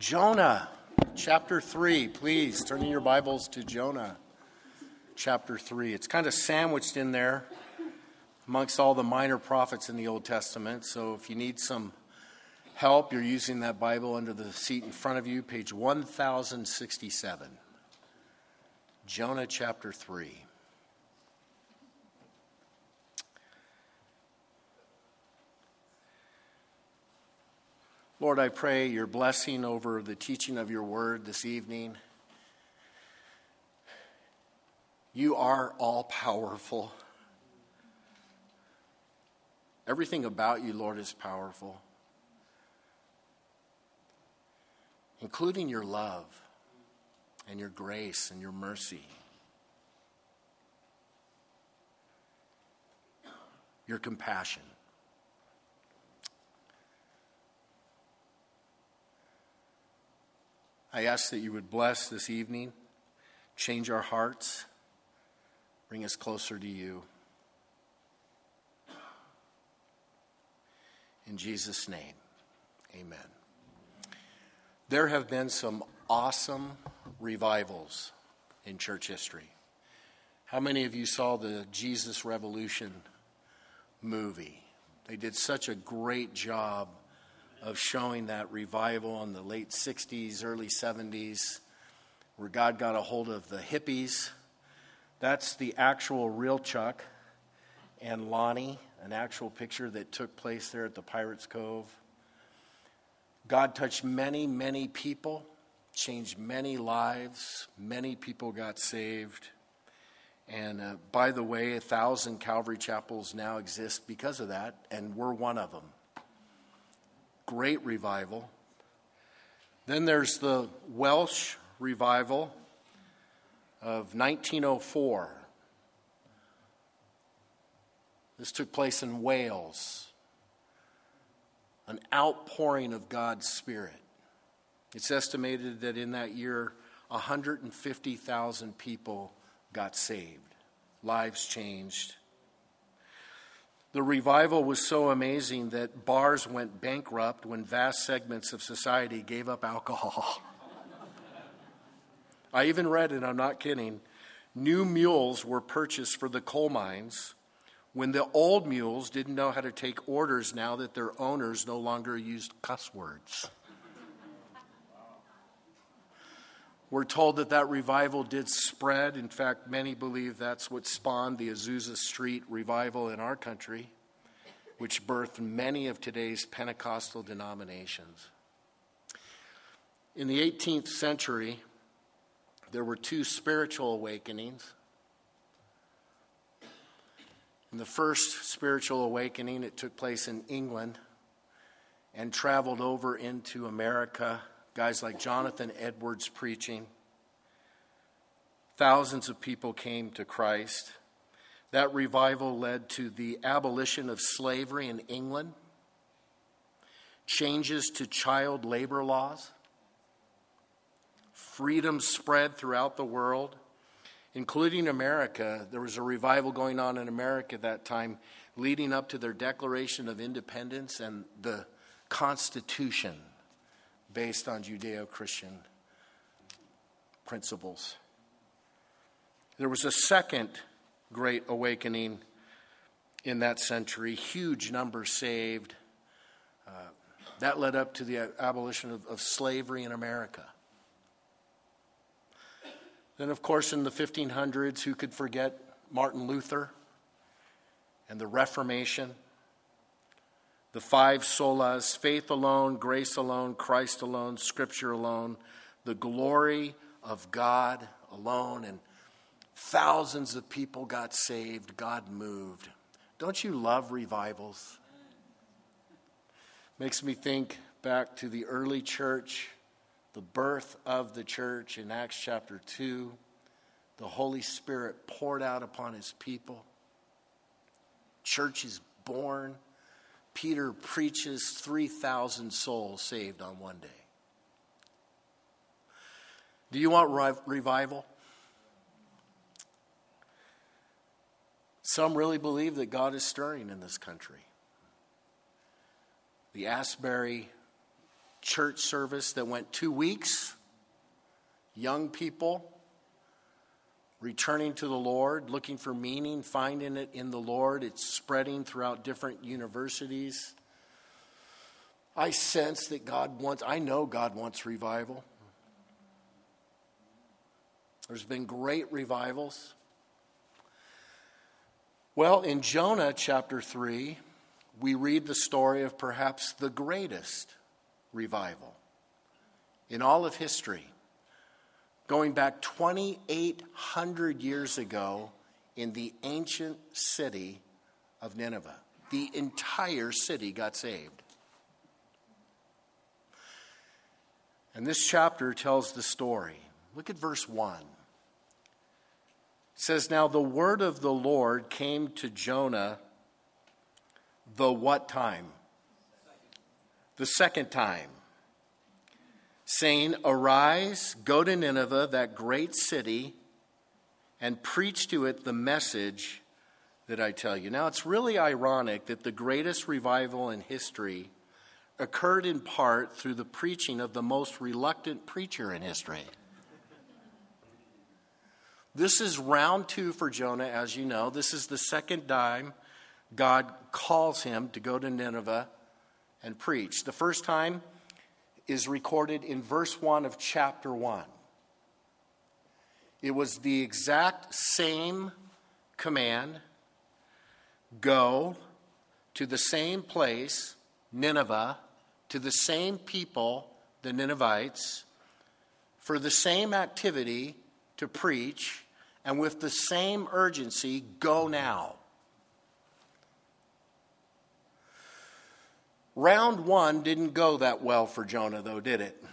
Jonah, chapter 3. Please turn in your Bibles to Jonah, chapter 3. It's kind of sandwiched in there amongst all the minor prophets in the Old Testament. So if you need some help, you're using that Bible under the seat in front of you, page 1067. Jonah, chapter 3. Lord, I pray your blessing over the teaching of your word this evening. You are all powerful. Everything about you, Lord, is powerful, including your love and your grace and your mercy. Your compassion. I ask that you would bless this evening, change our hearts, bring us closer to you. In Jesus' name, amen. There have been some awesome revivals in church history. How many of you saw the Jesus Revolution movie? They did such a great job of showing that revival in the late 60s, early 70s, where God got a hold of the hippies. That's the actual real Chuck and Lonnie, an actual picture that took place there at the Pirates Cove. God touched many, many people, changed many lives. Many people got saved. And uh, by the way, a thousand Calvary chapels now exist because of that, and we're one of them great revival. Then there's the Welsh revival of 1904. This took place in Wales. An outpouring of God's Spirit. It's estimated that in that year, 150,000 people got saved, lives changed. The revival was so amazing that bars went bankrupt when vast segments of society gave up alcohol. I even read, and I'm not kidding, new mules were purchased for the coal mines when the old mules didn't know how to take orders now that their owners no longer used cuss words. We're told that that revival did spread. In fact, many believe that's what spawned the Azusa Street revival in our country, which birthed many of today's Pentecostal denominations. In the 18th century, there were two spiritual awakenings. In the first spiritual awakening, it took place in England and traveled over into America guys like Jonathan Edwards preaching. Thousands of people came to Christ. That revival led to the abolition of slavery in England, changes to child labor laws, freedom spread throughout the world, including America. There was a revival going on in America that time, leading up to their Declaration of Independence and the Constitution based on Judeo Christian principles. There was a second great awakening in that century, huge numbers saved. Uh, that led up to the abolition of, of slavery in America. Then, of course, in the 1500s, who could forget Martin Luther and the Reformation? The five solas faith alone, grace alone, Christ alone, Scripture alone, the glory of God alone. And thousands of people got saved, God moved. Don't you love revivals? Makes me think back to the early church, the birth of the church in Acts chapter 2. The Holy Spirit poured out upon his people. Church is born Peter preaches 3,000 souls saved on one day. Do you want revival? Some really believe that God is stirring in this country. The Asbury church service that went two weeks. Young people returning to the Lord, looking for meaning, finding it in the Lord. It's spreading throughout different universities. I sense that God wants, I know God wants revival. There's been great revivals. Well, in Jonah chapter 3, we read the story of perhaps the greatest revival in all of history, going back 2,800 years ago in the ancient city of Nineveh. The entire city got saved. And this chapter tells the story. Look at verse 1. It says, Now the word of the Lord came to Jonah the what time? The second time, saying, Arise, go to Nineveh, that great city, and preach to it the message that I tell you. Now, it's really ironic that the greatest revival in history occurred in part through the preaching of the most reluctant preacher in history. This is round two for Jonah, as you know. This is the second time God calls him to go to Nineveh and preach. The first time is recorded in verse 1 of chapter 1. It was the exact same command go to the same place, Nineveh, to the same people, the Ninevites, for the same activity to preach, and with the same urgency go now. Round one didn't go that well for Jonah, though, did it?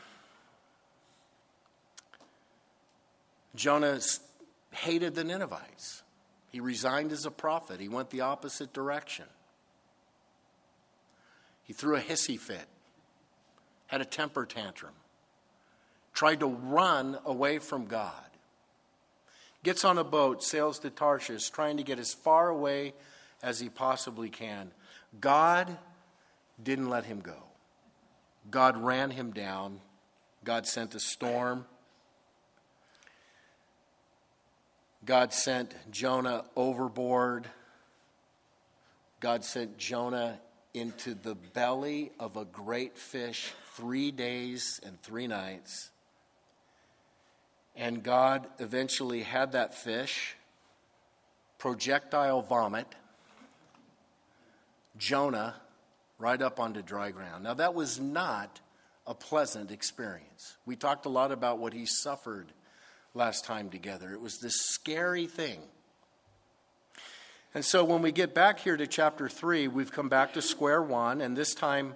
Jonah hated the Ninevites. He resigned as a prophet. He went the opposite direction. He threw a hissy fit, had a temper tantrum, tried to run away from God. Gets on a boat, sails to Tarshish, trying to get as far away as he possibly can. God didn't let him go. God ran him down. God sent a storm. God sent Jonah overboard. God sent Jonah into the belly of a great fish three days and three nights. And God eventually had that fish projectile vomit Jonah right up onto dry ground. Now, that was not a pleasant experience. We talked a lot about what he suffered last time together. It was this scary thing. And so when we get back here to chapter 3, we've come back to square one, and this time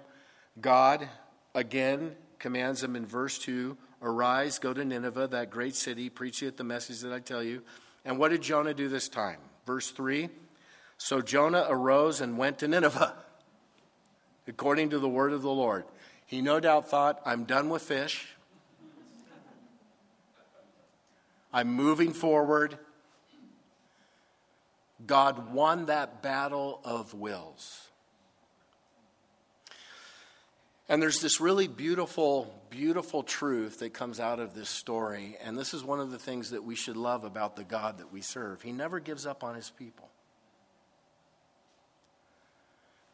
God again commands him in verse 2 Arise, go to Nineveh, that great city, preach it the message that I tell you. And what did Jonah do this time? Verse 3 So Jonah arose and went to Nineveh according to the word of the Lord. He no doubt thought, I'm done with fish. I'm moving forward. God won that battle of wills. And there's this really beautiful, beautiful truth that comes out of this story. And this is one of the things that we should love about the God that we serve. He never gives up on his people.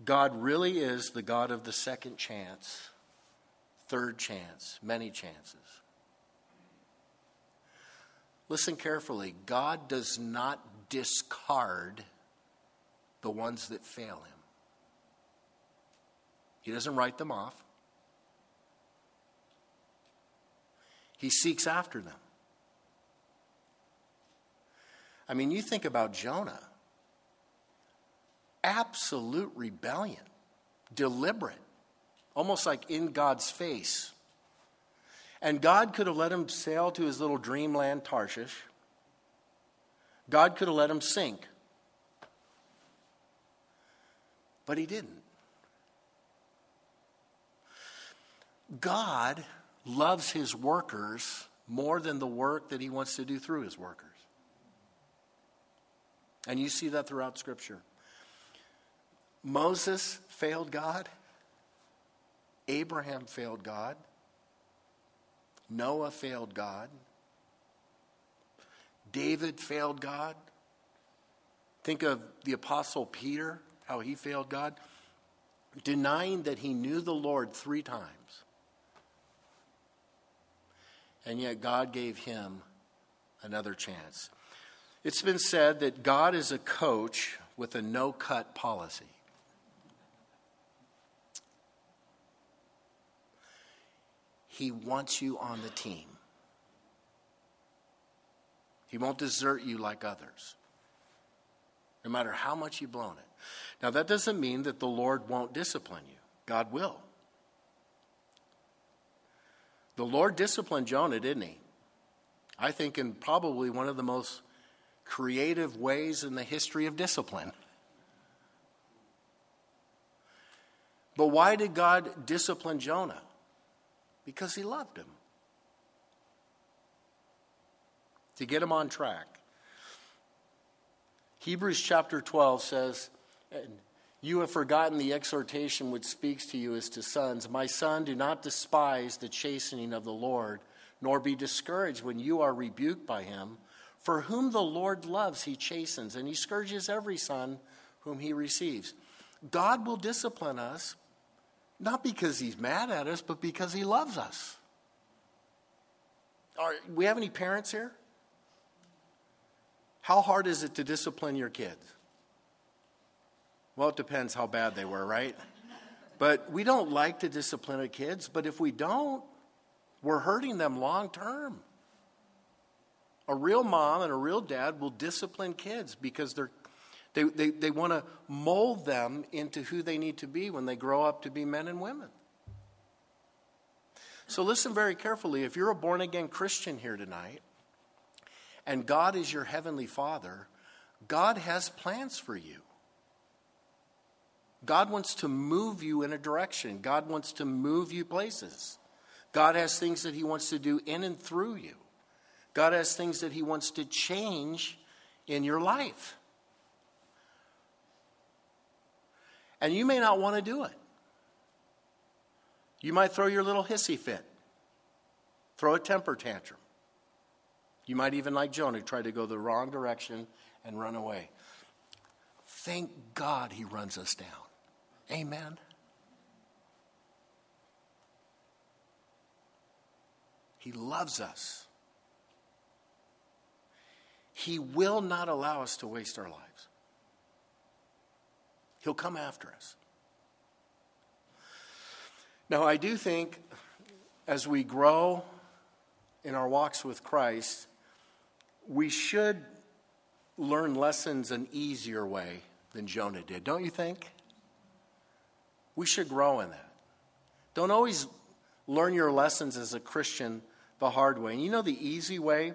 God really is the God of the second chance, third chance, many chances. Listen carefully God does not discard the ones that fail him, He doesn't write them off, He seeks after them. I mean, you think about Jonah absolute rebellion, deliberate, almost like in God's face. And God could have let him sail to his little dreamland, Tarshish. God could have let him sink. But he didn't. God loves his workers more than the work that he wants to do through his workers. And you see that throughout Scripture. Moses failed God. Abraham failed God. Noah failed God. David failed God. Think of the Apostle Peter, how he failed God, denying that he knew the Lord three times. And yet God gave him another chance. It's been said that God is a coach with a no cut policy. He wants you on the team. He won't desert you like others, no matter how much you've blown it. Now, that doesn't mean that the Lord won't discipline you, God will. The Lord disciplined Jonah, didn't he? I think in probably one of the most creative ways in the history of discipline. But why did God discipline Jonah? Because he loved him. To get him on track. Hebrews chapter 12 says, You have forgotten the exhortation which speaks to you as to sons. My son, do not despise the chastening of the Lord, nor be discouraged when you are rebuked by him. For whom the Lord loves, he chastens, and he scourges every son whom he receives. God will discipline us, not because he's mad at us, but because he loves us. Are we have any parents here? How hard is it to discipline your kids? Well, it depends how bad they were, right? But we don't like to discipline our kids, but if we don't, we're hurting them long term. A real mom and a real dad will discipline kids because they're, they, they, they want to mold them into who they need to be when they grow up to be men and women. So listen very carefully. If you're a born again Christian here tonight, and God is your heavenly Father, God has plans for you. God wants to move you in a direction. God wants to move you places. God has things that He wants to do in and through you. God has things that He wants to change in your life. And you may not want to do it. You might throw your little hissy fit, throw a temper tantrum. You might even, like Jonah, try to go the wrong direction and run away. Thank God he runs us down. Amen. He loves us. He will not allow us to waste our lives. He'll come after us. Now, I do think as we grow in our walks with Christ, we should learn lessons an easier way than Jonah did, don't you think? We should grow in that. Don't always learn your lessons as a Christian the hard way. And you know the easy way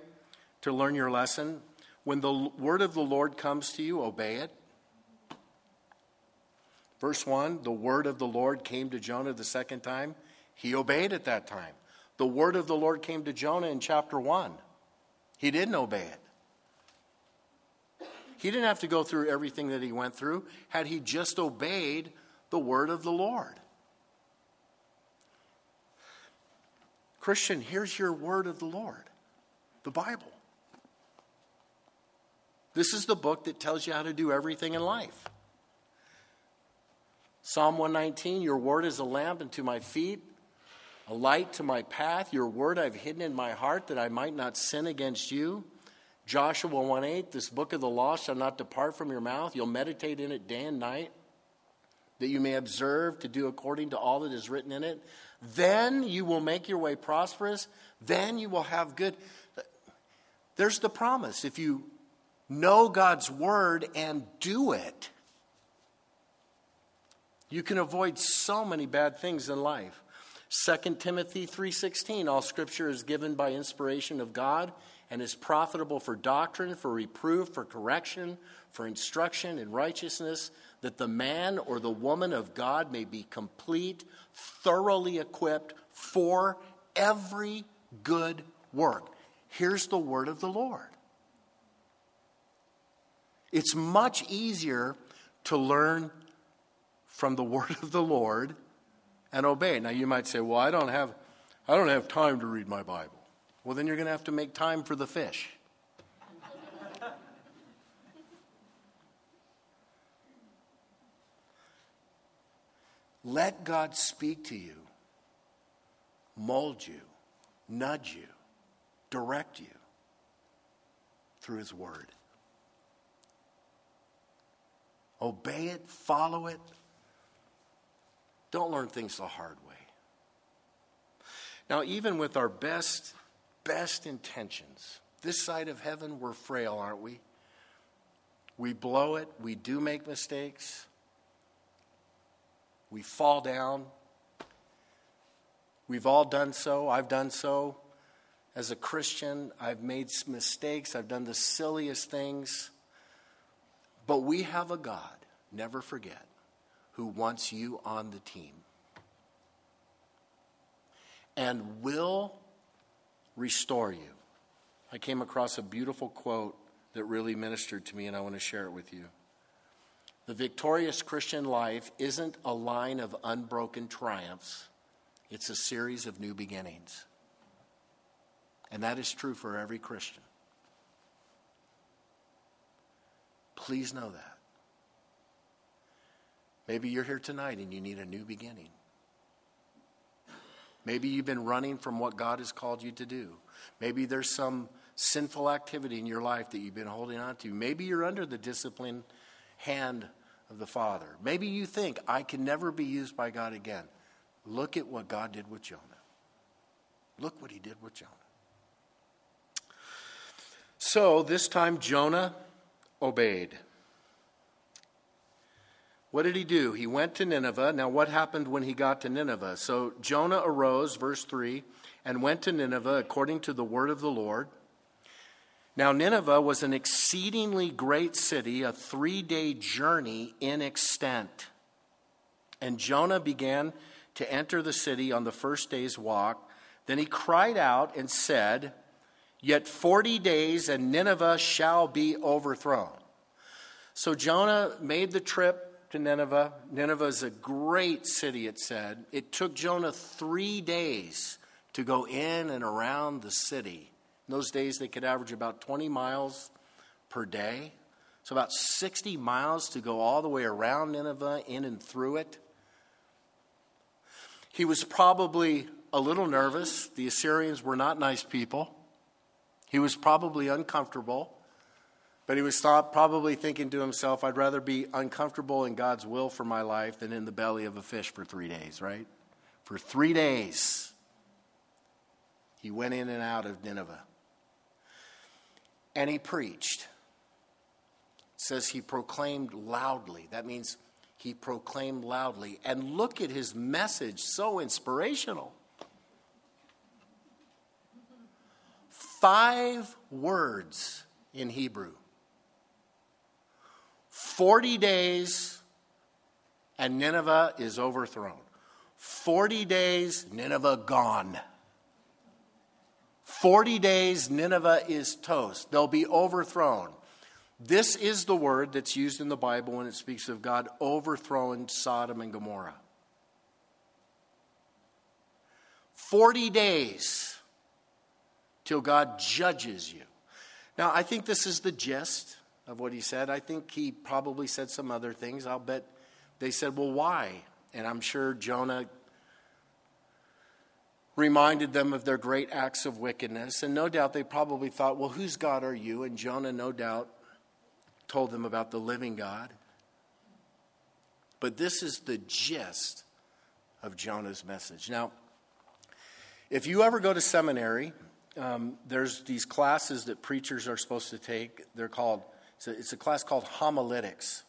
to learn your lesson? When the word of the Lord comes to you, obey it. Verse 1 the word of the Lord came to Jonah the second time. He obeyed at that time. The word of the Lord came to Jonah in chapter 1. He didn't obey it. He didn't have to go through everything that he went through had he just obeyed the word of the Lord. Christian, here's your word of the Lord the Bible. This is the book that tells you how to do everything in life. Psalm 119 Your word is a lamp unto my feet, a light to my path. Your word I've hidden in my heart that I might not sin against you. Joshua 1 8 This book of the law shall not depart from your mouth. You'll meditate in it day and night, that you may observe to do according to all that is written in it. Then you will make your way prosperous. Then you will have good. There's the promise. If you know God's word and do it, you can avoid so many bad things in life. 2 Timothy 3:16 All scripture is given by inspiration of God and is profitable for doctrine, for reproof, for correction, for instruction in righteousness, that the man or the woman of God may be complete, thoroughly equipped for every good work. Here's the word of the Lord. It's much easier to learn from the word of the Lord and obey. Now you might say, "Well, I don't have I don't have time to read my Bible." Well, then you're going to have to make time for the fish. Let God speak to you, mold you, nudge you, direct you through His Word. Obey it, follow it. Don't learn things the hard way. Now, even with our best, best intentions, this side of heaven, we're frail, aren't we? We blow it, we do make mistakes, we fall down. We've all done so. I've done so. As a Christian, I've made mistakes, I've done the silliest things. But we have a God, never forget, who wants you on the team and will restore you. I came across a beautiful quote that really ministered to me, and I want to share it with you. The victorious Christian life isn't a line of unbroken triumphs, it's a series of new beginnings. And that is true for every Christian. Please know that. Maybe you're here tonight and you need a new beginning. Maybe you've been running from what God has called you to do. Maybe there's some sinful activity in your life that you've been holding on to. Maybe you're under the discipline hand of the Father. Maybe you think, I can never be used by God again. Look at what God did with Jonah. Look what he did with Jonah. So this time Jonah obeyed. What did he do? He went to Nineveh. Now, what happened when he got to Nineveh? So Jonah arose, verse 3, and went to Nineveh according to the word of the Lord. Now, Nineveh was an exceedingly great city, a three day journey in extent. And Jonah began to enter the city on the first day's walk. Then he cried out and said, Yet 40 days and Nineveh shall be overthrown. So Jonah made the trip to Nineveh. Nineveh is a great city, it said. It took Jonah three days to go in and around the city. In those days, they could average about 20 miles per day. So, about 60 miles to go all the way around Nineveh, in and through it. He was probably a little nervous. The Assyrians were not nice people. He was probably uncomfortable, but he was thought, probably thinking to himself, I'd rather be uncomfortable in God's will for my life than in the belly of a fish for three days, right? For three days, he went in and out of Nineveh and he preached. It says he proclaimed loudly. That means he proclaimed loudly. And look at his message, so inspirational. Five words in Hebrew 40 days, and Nineveh is overthrown. 40 days, Nineveh gone. 40 days, Nineveh is toast. They'll be overthrown. This is the word that's used in the Bible when it speaks of God overthrowing Sodom and Gomorrah. 40 days till God judges you. Now, I think this is the gist of what he said. I think he probably said some other things. I'll bet they said, Well, why? And I'm sure Jonah reminded them of their great acts of wickedness. And no doubt they probably thought, well, whose God are you? And Jonah, no doubt, told them about the living God. But this is the gist of Jonah's message. Now, if you ever go to seminary, um, there's these classes that preachers are supposed to take. They're called, it's a, it's a class called homiletics.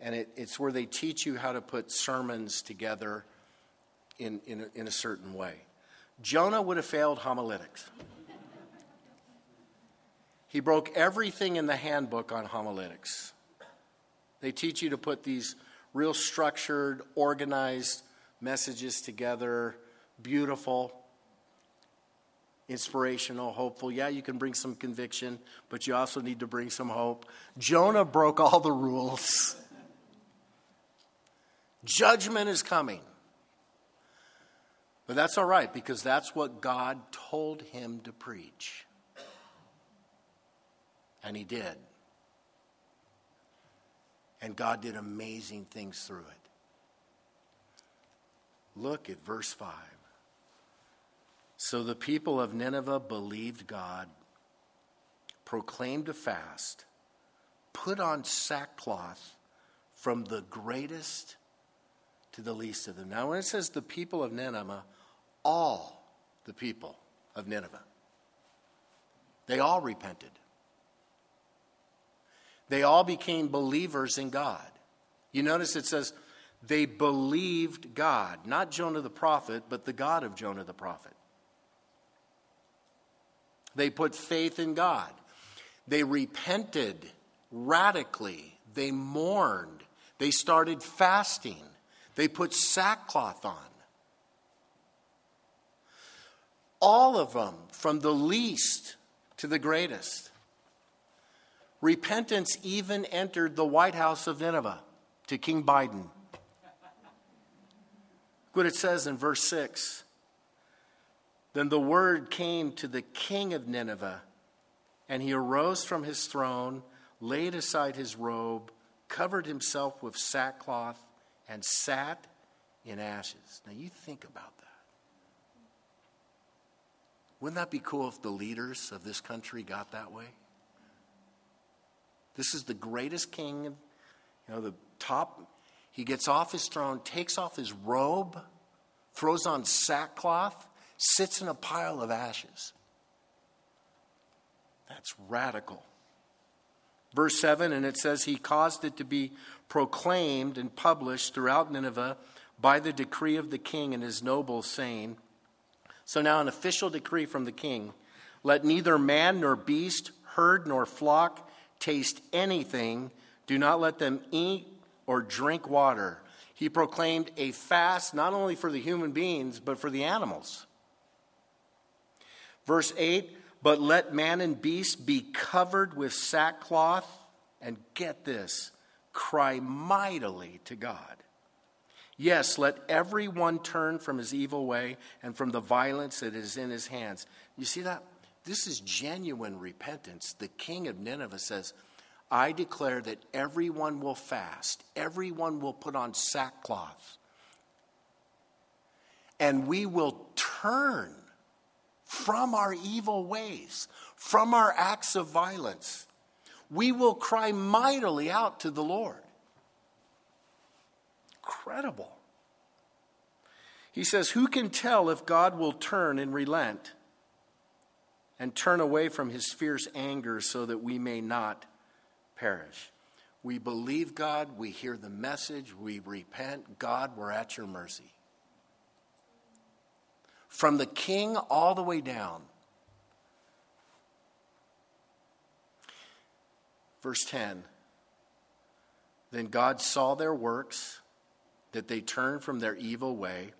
And it, it's where they teach you how to put sermons together in, in, a, in a certain way. Jonah would have failed homiletics. He broke everything in the handbook on homiletics. They teach you to put these real structured, organized messages together, beautiful, inspirational, hopeful. Yeah, you can bring some conviction, but you also need to bring some hope. Jonah broke all the rules. Judgment is coming. But that's all right because that's what God told him to preach. And he did. And God did amazing things through it. Look at verse 5. So the people of Nineveh believed God, proclaimed a fast, put on sackcloth from the greatest to the least of them. Now, when it says the people of Nineveh, all the people of Nineveh, they all repented. They all became believers in God. You notice it says they believed God, not Jonah the prophet, but the God of Jonah the prophet. They put faith in God. They repented radically. They mourned. They started fasting. They put sackcloth on. All of them, from the least to the greatest. Repentance even entered the White House of Nineveh to King Biden. Look what it says in verse 6. Then the word came to the king of Nineveh, and he arose from his throne, laid aside his robe, covered himself with sackcloth, and sat in ashes. Now you think about that. Wouldn't that be cool if the leaders of this country got that way? This is the greatest king, you know, the top. He gets off his throne, takes off his robe, throws on sackcloth, sits in a pile of ashes. That's radical. Verse 7, and it says, He caused it to be proclaimed and published throughout Nineveh by the decree of the king and his nobles, saying, So now an official decree from the king let neither man nor beast, herd nor flock taste anything, do not let them eat or drink water. He proclaimed a fast not only for the human beings, but for the animals. Verse 8 But let man and beast be covered with sackcloth, and get this, cry mightily to God. Yes, let everyone turn from his evil way and from the violence that is in his hands. You see that? This is genuine repentance. The king of Nineveh says, I declare that everyone will fast, everyone will put on sackcloth, and we will turn from our evil ways, from our acts of violence. We will cry mightily out to the Lord. Incredible. He says, Who can tell if God will turn and relent and turn away from his fierce anger so that we may not perish? We believe God, we hear the message, we repent. God, we're at your mercy from the king all the way down. Verse 10 Then God saw their works, that they turned from their evil way,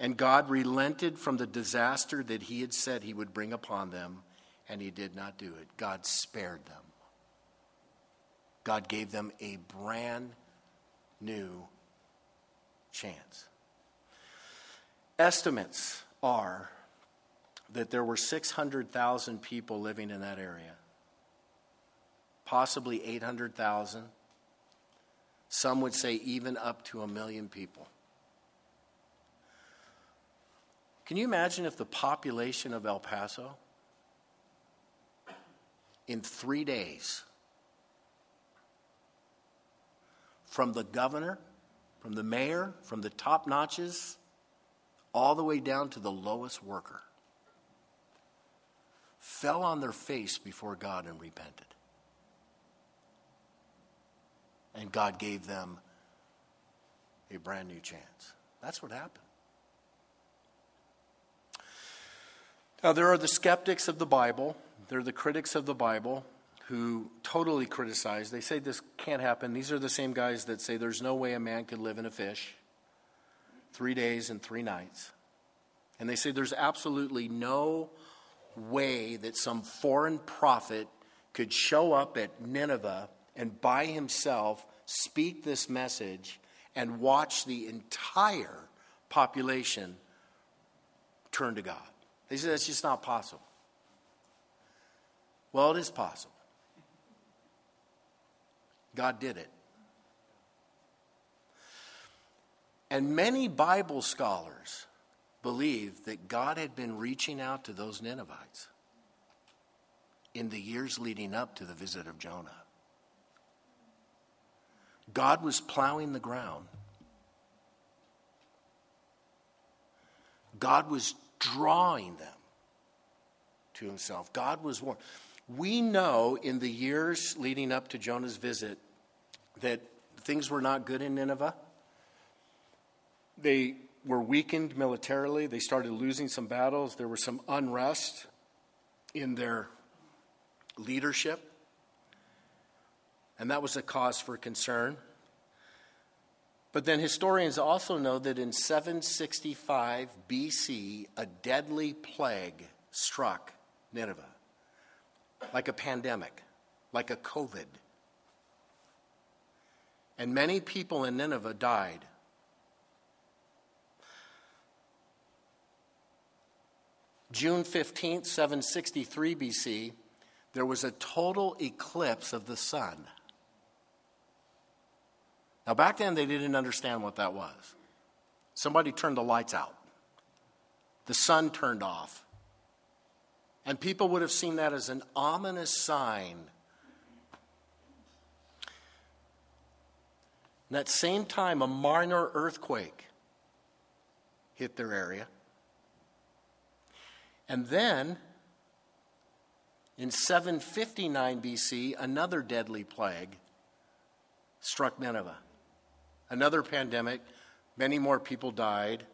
and God relented from the disaster that he had said he would bring upon them, and he did not do it. God spared them. God gave them a brand new chance. Estimates are that there were 600,000 people living in that area, possibly 800,000. Some would say even up to a million people. Can you imagine if the population of El Paso in three days, from the governor, from the mayor, from the top notches, all the way down to the lowest worker, fell on their face before God and repented. And God gave them a brand new chance. That's what happened. Now, there are the skeptics of the Bible, they're the critics of the Bible who totally criticize. They say this can't happen. These are the same guys that say there's no way a man could live in a fish three days and three nights. And they say there's absolutely no way that some foreign prophet could show up at Nineveh and by himself speak this message and watch the entire population turn to God. They say that's just not possible. Well, it is possible. God did it. And many Bible scholars believe that God had been reaching out to those Ninevites in the years leading up to the visit of Jonah. God was plowing the ground. God was drawing them to himself. God was warning. We know in the years leading up to Jonah's visit that things were not good in Nineveh. They were weakened militarily. They started losing some battles. There was some unrest in their leadership. And that was a cause for concern. But then historians also know that in 765 BC, a deadly plague struck Nineveh, like a pandemic, like a COVID. And many people in Nineveh died. June 15th, 763 BC, there was a total eclipse of the sun. Now, back then, they didn't understand what that was. Somebody turned the lights out, the sun turned off. And people would have seen that as an ominous sign. And that same time, a minor earthquake hit their area. And then, in 759 BC, another deadly plague struck Nineveh another pandemic, many more people died.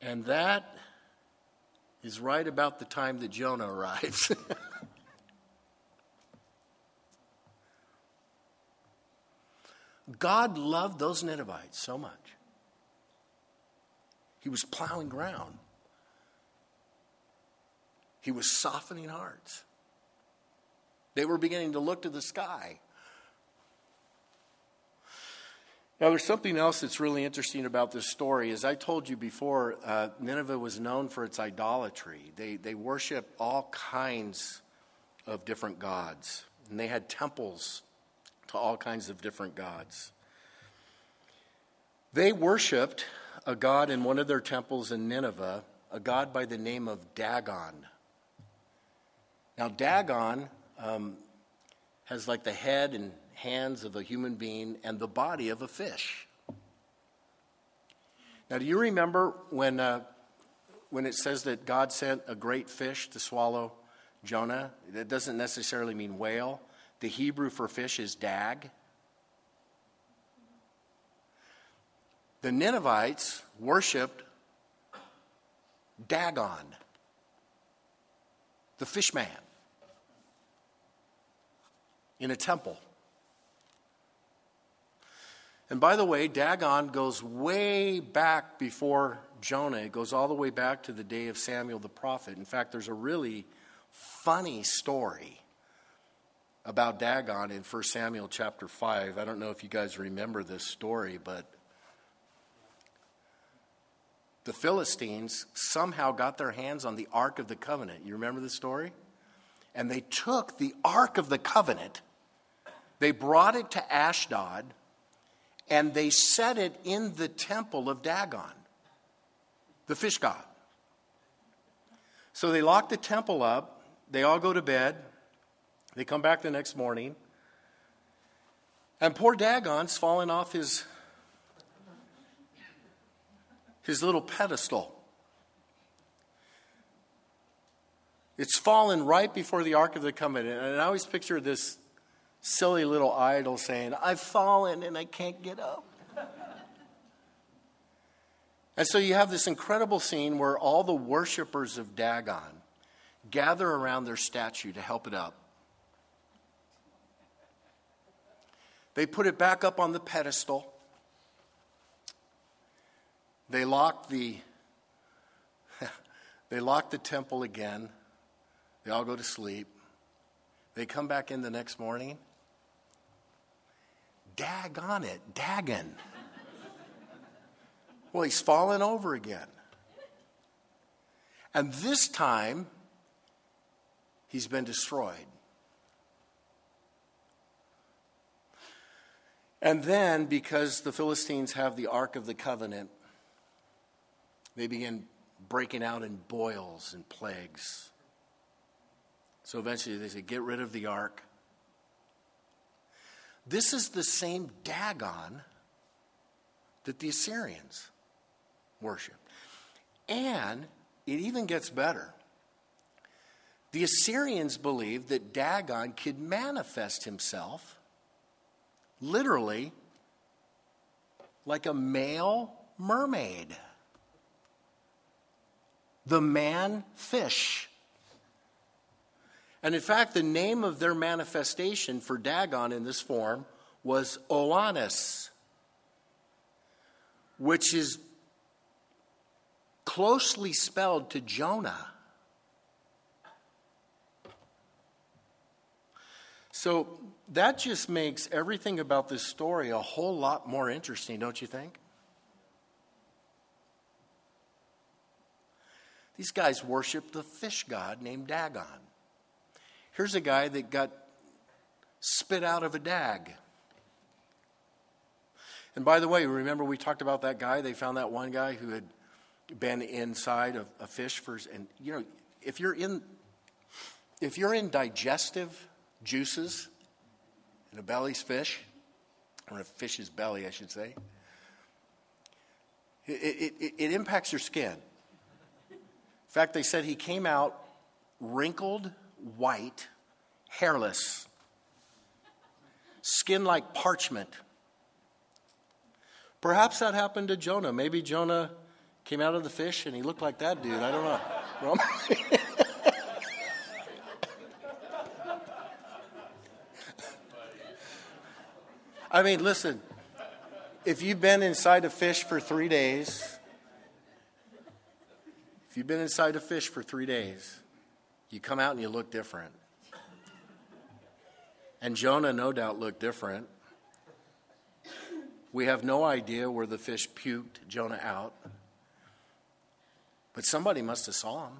And that is right about the time that Jonah arrives. God loved those Ninevites so much. He was plowing ground, He was softening hearts. They were beginning to look to the sky Now, there's something else that's really interesting about this story. As I told you before, uh, Nineveh was known for its idolatry. They, they worship all kinds of different gods, and they had temples to all kinds of different gods. They worshiped a god in one of their temples in Nineveh, a god by the name of Dagon. Now, Dagon um, has like the head and hands of a human being and the body of a fish. Now, do you remember when, uh, when it says that God sent a great fish to swallow Jonah? That doesn't necessarily mean whale. The Hebrew for fish is dag. The Ninevites worshiped Dagon, the fish man, in a temple. And by the way, Dagon goes way back before Jonah. It goes all the way back to the day of Samuel the prophet. In fact, there's a really funny story about Dagon in 1 Samuel chapter 5. I don't know if you guys remember this story, but the Philistines somehow got their hands on the Ark of the Covenant. You remember the story? And they took the Ark of the Covenant, they brought it to Ashdod and they set it in the temple of Dagon, the fish god. So they lock the temple up, they all go to bed, they come back the next morning, and poor Dagon's fallen off his, his little pedestal. It's fallen right before the Ark of the Covenant. And I always picture this silly little idol saying, I've fallen and I can't get up. and so you have this incredible scene where all the worshippers of Dagon gather around their statue to help it up. They put it back up on the pedestal. They lock the they lock the temple again. They all go to sleep. They come back in the next morning Dag on it, Dagon. well, he's fallen over again. And this time, he's been destroyed. And then, because the Philistines have the Ark of the Covenant, they begin breaking out in boils and plagues. So eventually they say, Get rid of the ark. This is the same Dagon that the Assyrians worship. And it even gets better. The Assyrians believed that Dagon could manifest himself literally like a male mermaid. The man fish. And in fact, the name of their manifestation for Dagon in this form was Oannes, which is closely spelled to Jonah. So that just makes everything about this story a whole lot more interesting, don't you think? These guys worship the fish god named Dagon. Here's a guy that got spit out of a dag. And by the way, remember we talked about that guy? They found that one guy who had been inside of a fish for and you know, if you're in if you're in digestive juices, in a belly's fish, or a fish's belly, I should say, it, it, it, it impacts your skin. In fact, they said he came out wrinkled, white, hairless, skin like parchment. Perhaps that happened to Jonah. Maybe Jonah came out of the fish and he looked like that dude. I don't know. I mean, listen, if you've been inside a fish for three days, if you've been inside a fish for three days, you come out and you look different. And Jonah, no doubt, looked different. We have no idea where the fish puked Jonah out. But somebody must have saw him.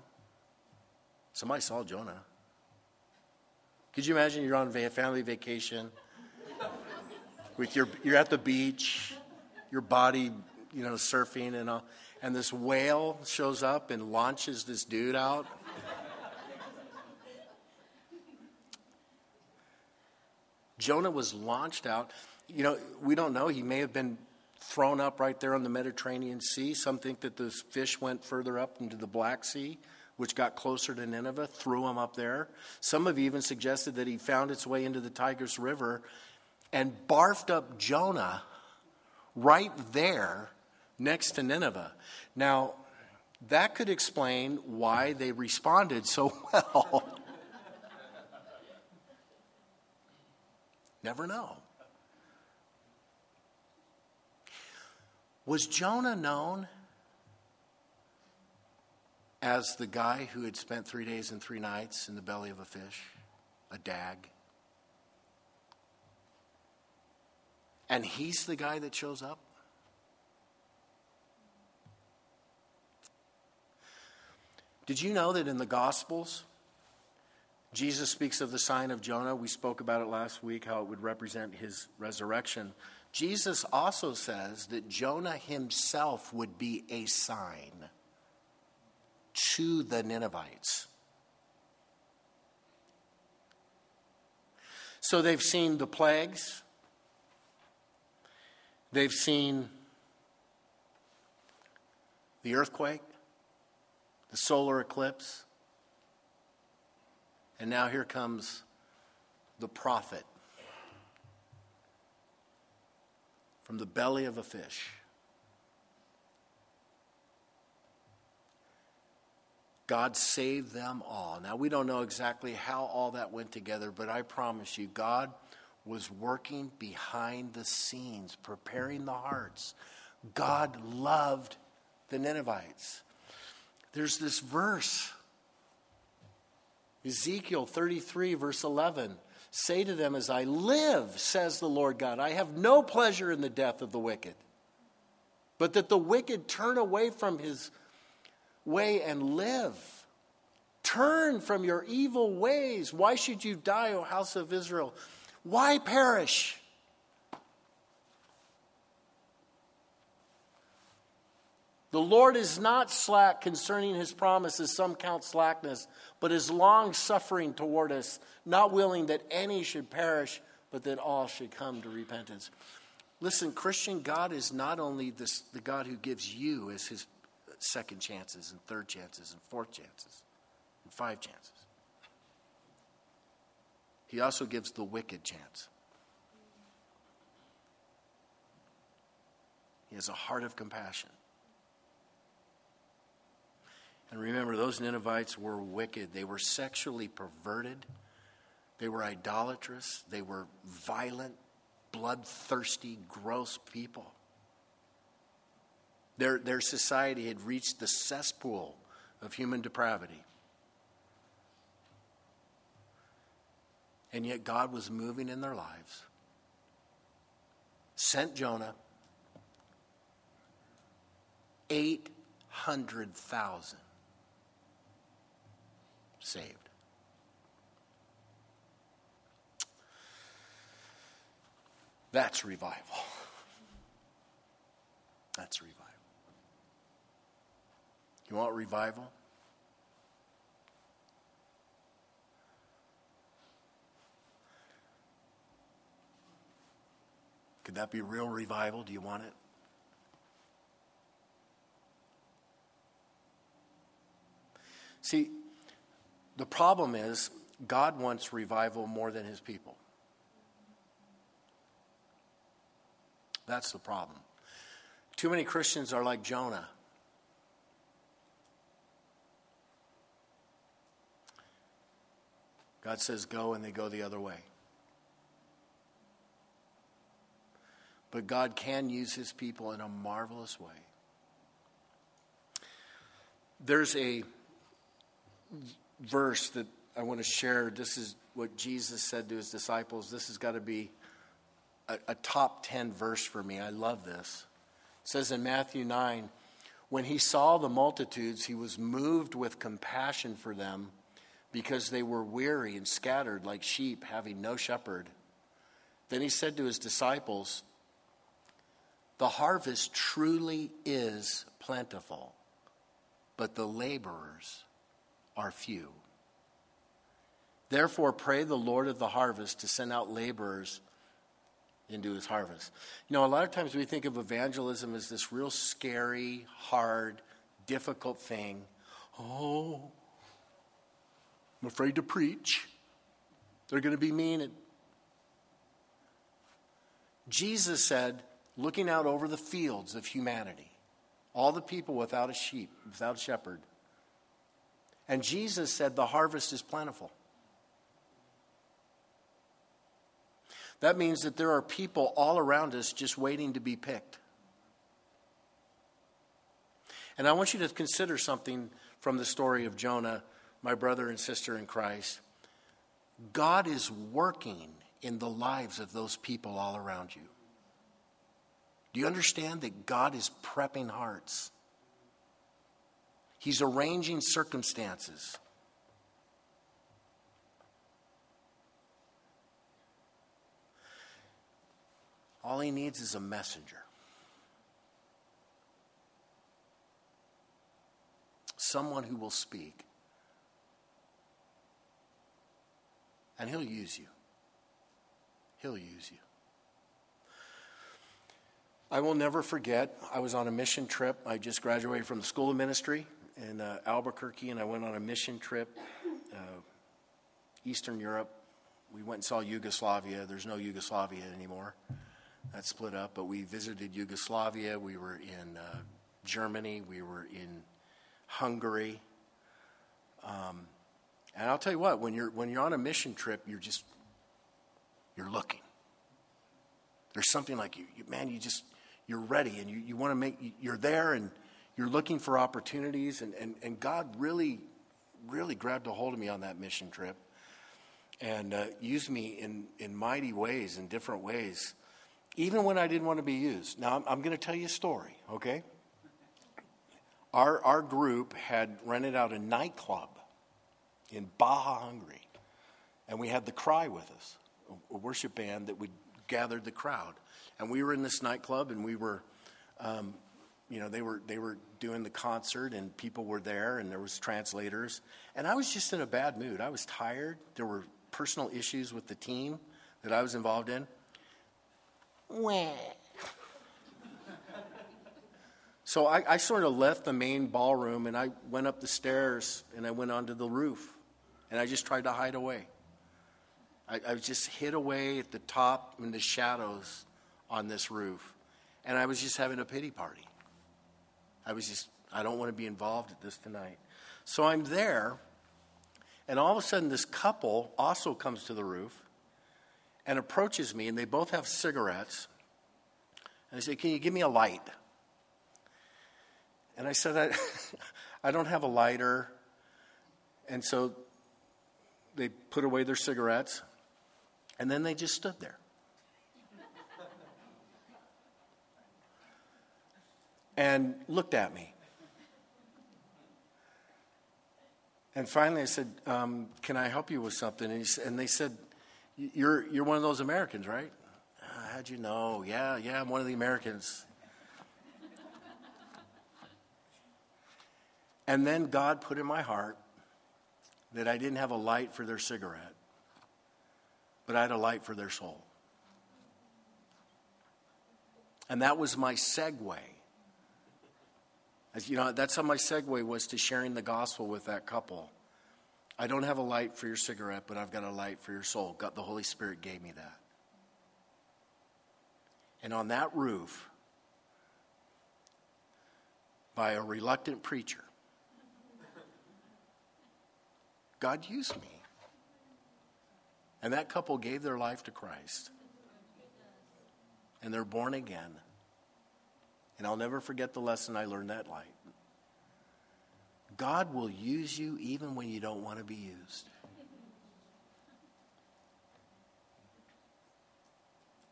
Somebody saw Jonah. Could you imagine you're on family vacation? with your, you're at the beach, your body, you know, surfing and all, and this whale shows up and launches this dude out. Jonah was launched out. You know, we don't know. He may have been thrown up right there on the Mediterranean Sea. Some think that the fish went further up into the Black Sea, which got closer to Nineveh, threw him up there. Some have even suggested that he found its way into the Tigris River and barfed up Jonah right there next to Nineveh. Now, that could explain why they responded so well. Never know. Was Jonah known as the guy who had spent three days and three nights in the belly of a fish, a dag? And he's the guy that shows up? Did you know that in the Gospels, Jesus speaks of the sign of Jonah? We spoke about it last week, how it would represent his resurrection. Jesus also says that Jonah himself would be a sign to the Ninevites. So they've seen the plagues, They've seen the earthquake, the solar eclipse, and now here comes the prophet from the belly of a fish. God saved them all. Now, we don't know exactly how all that went together, but I promise you, God was working behind the scenes, preparing the hearts. God loved the Ninevites. There's this verse, Ezekiel 33, verse 11. Say to them, As I live, says the Lord God, I have no pleasure in the death of the wicked, but that the wicked turn away from his way and live. Turn from your evil ways. Why should you die, O house of Israel? Why perish? The Lord is not slack concerning his promises, some count slackness, but is long suffering toward us, not willing that any should perish, but that all should come to repentance. Listen, Christian, God is not only this, the God who gives you as his second chances and third chances and fourth chances and five chances. He also gives the wicked chance. He has a heart of compassion. And remember, those Ninevites were wicked. They were sexually perverted. They were idolatrous. They were violent, bloodthirsty, gross people. Their, their society had reached the cesspool of human depravity. And yet God was moving in their lives, sent Jonah, 800,000 saved. That's revival. That's revival. You want revival? Could that be real revival? Do you want it? See, the problem is, God wants revival more than his people. That's the problem. Too many Christians are like Jonah. God says go, and they go the other way. But God can use his people in a marvelous way. There's a verse that I want to share. This is what Jesus said to his disciples. This has got to be a, a, top 10 verse for me. I love this. It says in Matthew 9, when he saw the multitudes, he was moved with compassion for them because they were weary and scattered like sheep, having no shepherd. Then he said to his disciples, The harvest truly is plentiful, but the laborers are few. Therefore, pray the Lord of the harvest to send out laborers into his harvest. You know, a lot of times we think of evangelism as this real scary, hard, difficult thing. Oh, I'm afraid to preach. They're going to be mean. Jesus said, looking out over the fields of humanity, all the people without a sheep, without a shepherd, and Jesus said, The harvest is plentiful. That means that there are people all around us just waiting to be picked. And I want you to consider something from the story of Jonah, my brother and sister in Christ. God is working in the lives of those people all around you. Do you understand that God is prepping hearts? He's arranging circumstances. All he needs is a messenger. Someone who will speak. And he'll use you. He'll use you. I will never forget, I was on a mission trip. I just graduated from the School of Ministry in uh, Albuquerque, and I went on a mission trip, uh, Eastern Europe. We went and saw Yugoslavia. There's no Yugoslavia anymore. That split up, but we visited Yugoslavia. We were in uh, Germany. We were in Hungary. Um, and I'll tell you what, when you're when you're on a mission trip, you're just you're looking. There's something like you, you man, you just you're ready and you, you want to make you're there and you're looking for opportunities, and, and, and God really, really grabbed a hold of me on that mission trip and uh, used me in, in mighty ways, in different ways, even when I didn't want to be used. Now, I'm, I'm going to tell you a story, okay? our, our group had rented out a nightclub in Baja, Hungary. And we had the Cry with us, a worship band that would gather the crowd. And we were in this nightclub and we were, um, you know, they were, they were doing the concert and people were there and there was translators. And I was just in a bad mood. I was tired. There were personal issues with the team that I was involved in. So I, I, sort of left the main ballroom and I went up the stairs and I went onto the roof and I just tried to hide away. I, I was just hid away at the top in the shadows on this roof and I was just having a pity party. I was just, I don't want to be involved at this tonight. So I'm there and all of a sudden this couple also comes to the roof and approaches me and they both have cigarettes. And they say, Can you give me a light? And I said, I, I don't have a lighter. And so they put away their cigarettes, and then they just stood there. And looked at me. And finally, I said, um, Can I help you with something? And, he, and they said, you're, you're one of those Americans, right? Uh, how'd you know? Yeah, yeah, I'm one of the Americans. And then God put in my heart that I didn't have a light for their cigarette, but I had a light for their soul. And that was my segue. As you know, that's how my segue was to sharing the gospel with that couple. I don't have a light for your cigarette, but I've got a light for your soul. God, the Holy Spirit gave me that. And on that roof, by a reluctant preacher, God used me. And that couple gave their life to Christ. And they're born again. And I'll never forget the lesson I learned that night. God will use you even when you don't want to be used.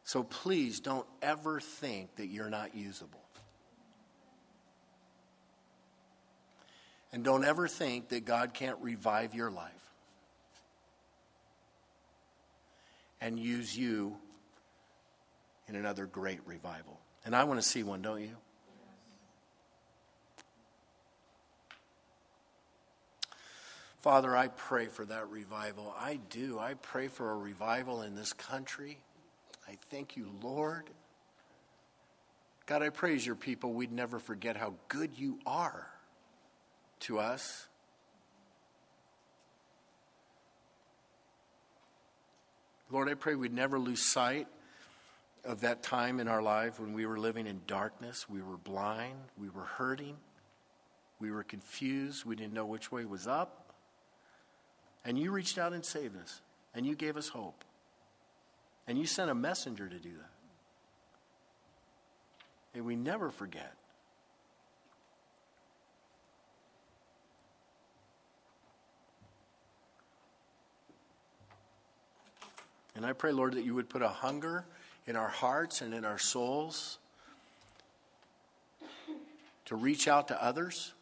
So please don't ever think that you're not usable. And don't ever think that God can't revive your life and use you in another great revival. And I want to see one, don't you? Father, I pray for that revival. I do. I pray for a revival in this country. I thank you, Lord. God, I praise your people. We'd never forget how good you are to us. Lord, I pray we'd never lose sight of that time in our life when we were living in darkness, we were blind, we were hurting, we were confused, we didn't know which way was up. And you reached out and saved us, and you gave us hope. And you sent a messenger to do that. And we never forget. And I pray, Lord, that you would put a hunger in our hearts and in our souls to reach out to others.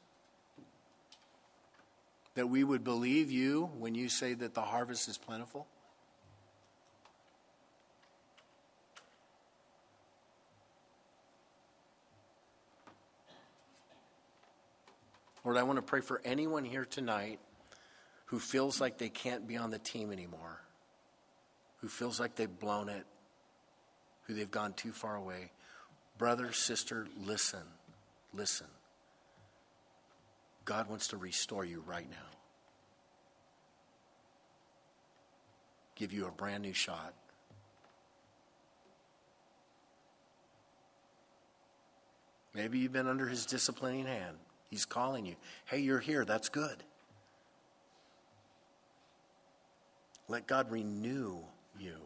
That we would believe you when you say that the harvest is plentiful. Lord, I want to pray for anyone here tonight who feels like they can't be on the team anymore who feels like they've blown it, who they've gone too far away. Brother, sister, listen. Listen. God wants to restore you right now. Give you a brand new shot. Maybe you've been under his disciplining hand. He's calling you. Hey, you're here. That's good. Let God renew you.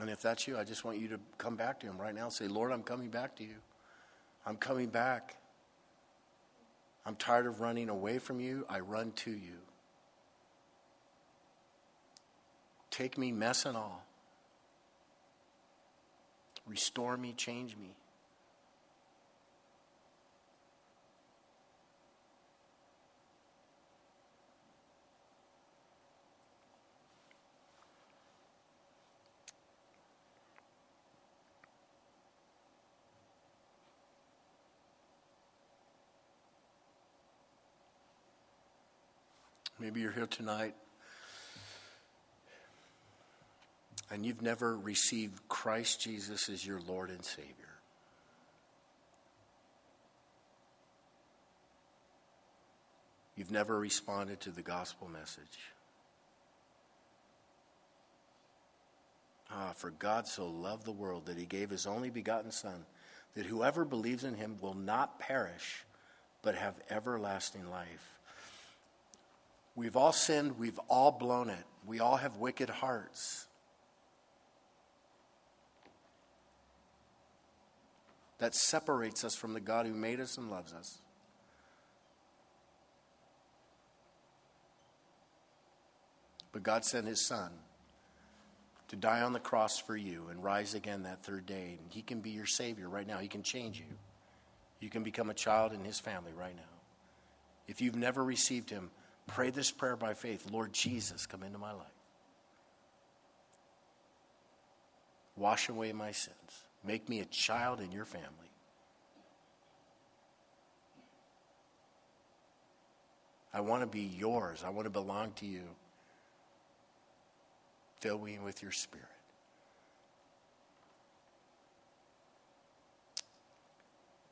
And if that's you, I just want you to come back to Him right now and say, Lord, I'm coming back to you. I'm coming back. I'm tired of running away from you. I run to you. Take me, mess and all. Restore me, change me. Maybe you're here tonight and you've never received Christ Jesus as your Lord and Savior. You've never responded to the gospel message. Ah, for God so loved the world that he gave his only begotten Son, that whoever believes in him will not perish, but have everlasting life. We've all sinned, we've all blown it, we all have wicked hearts. That separates us from the God who made us and loves us. But God sent his son to die on the cross for you and rise again that third day. And he can be your Savior right now. He can change you. You can become a child in his family right now. If you've never received him, Pray this prayer by faith Lord Jesus, come into my life. Wash away my sins. Make me a child in your family. I want to be yours. I want to belong to you. Fill me with your spirit.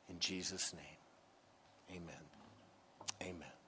In Jesus' name, amen. Amen.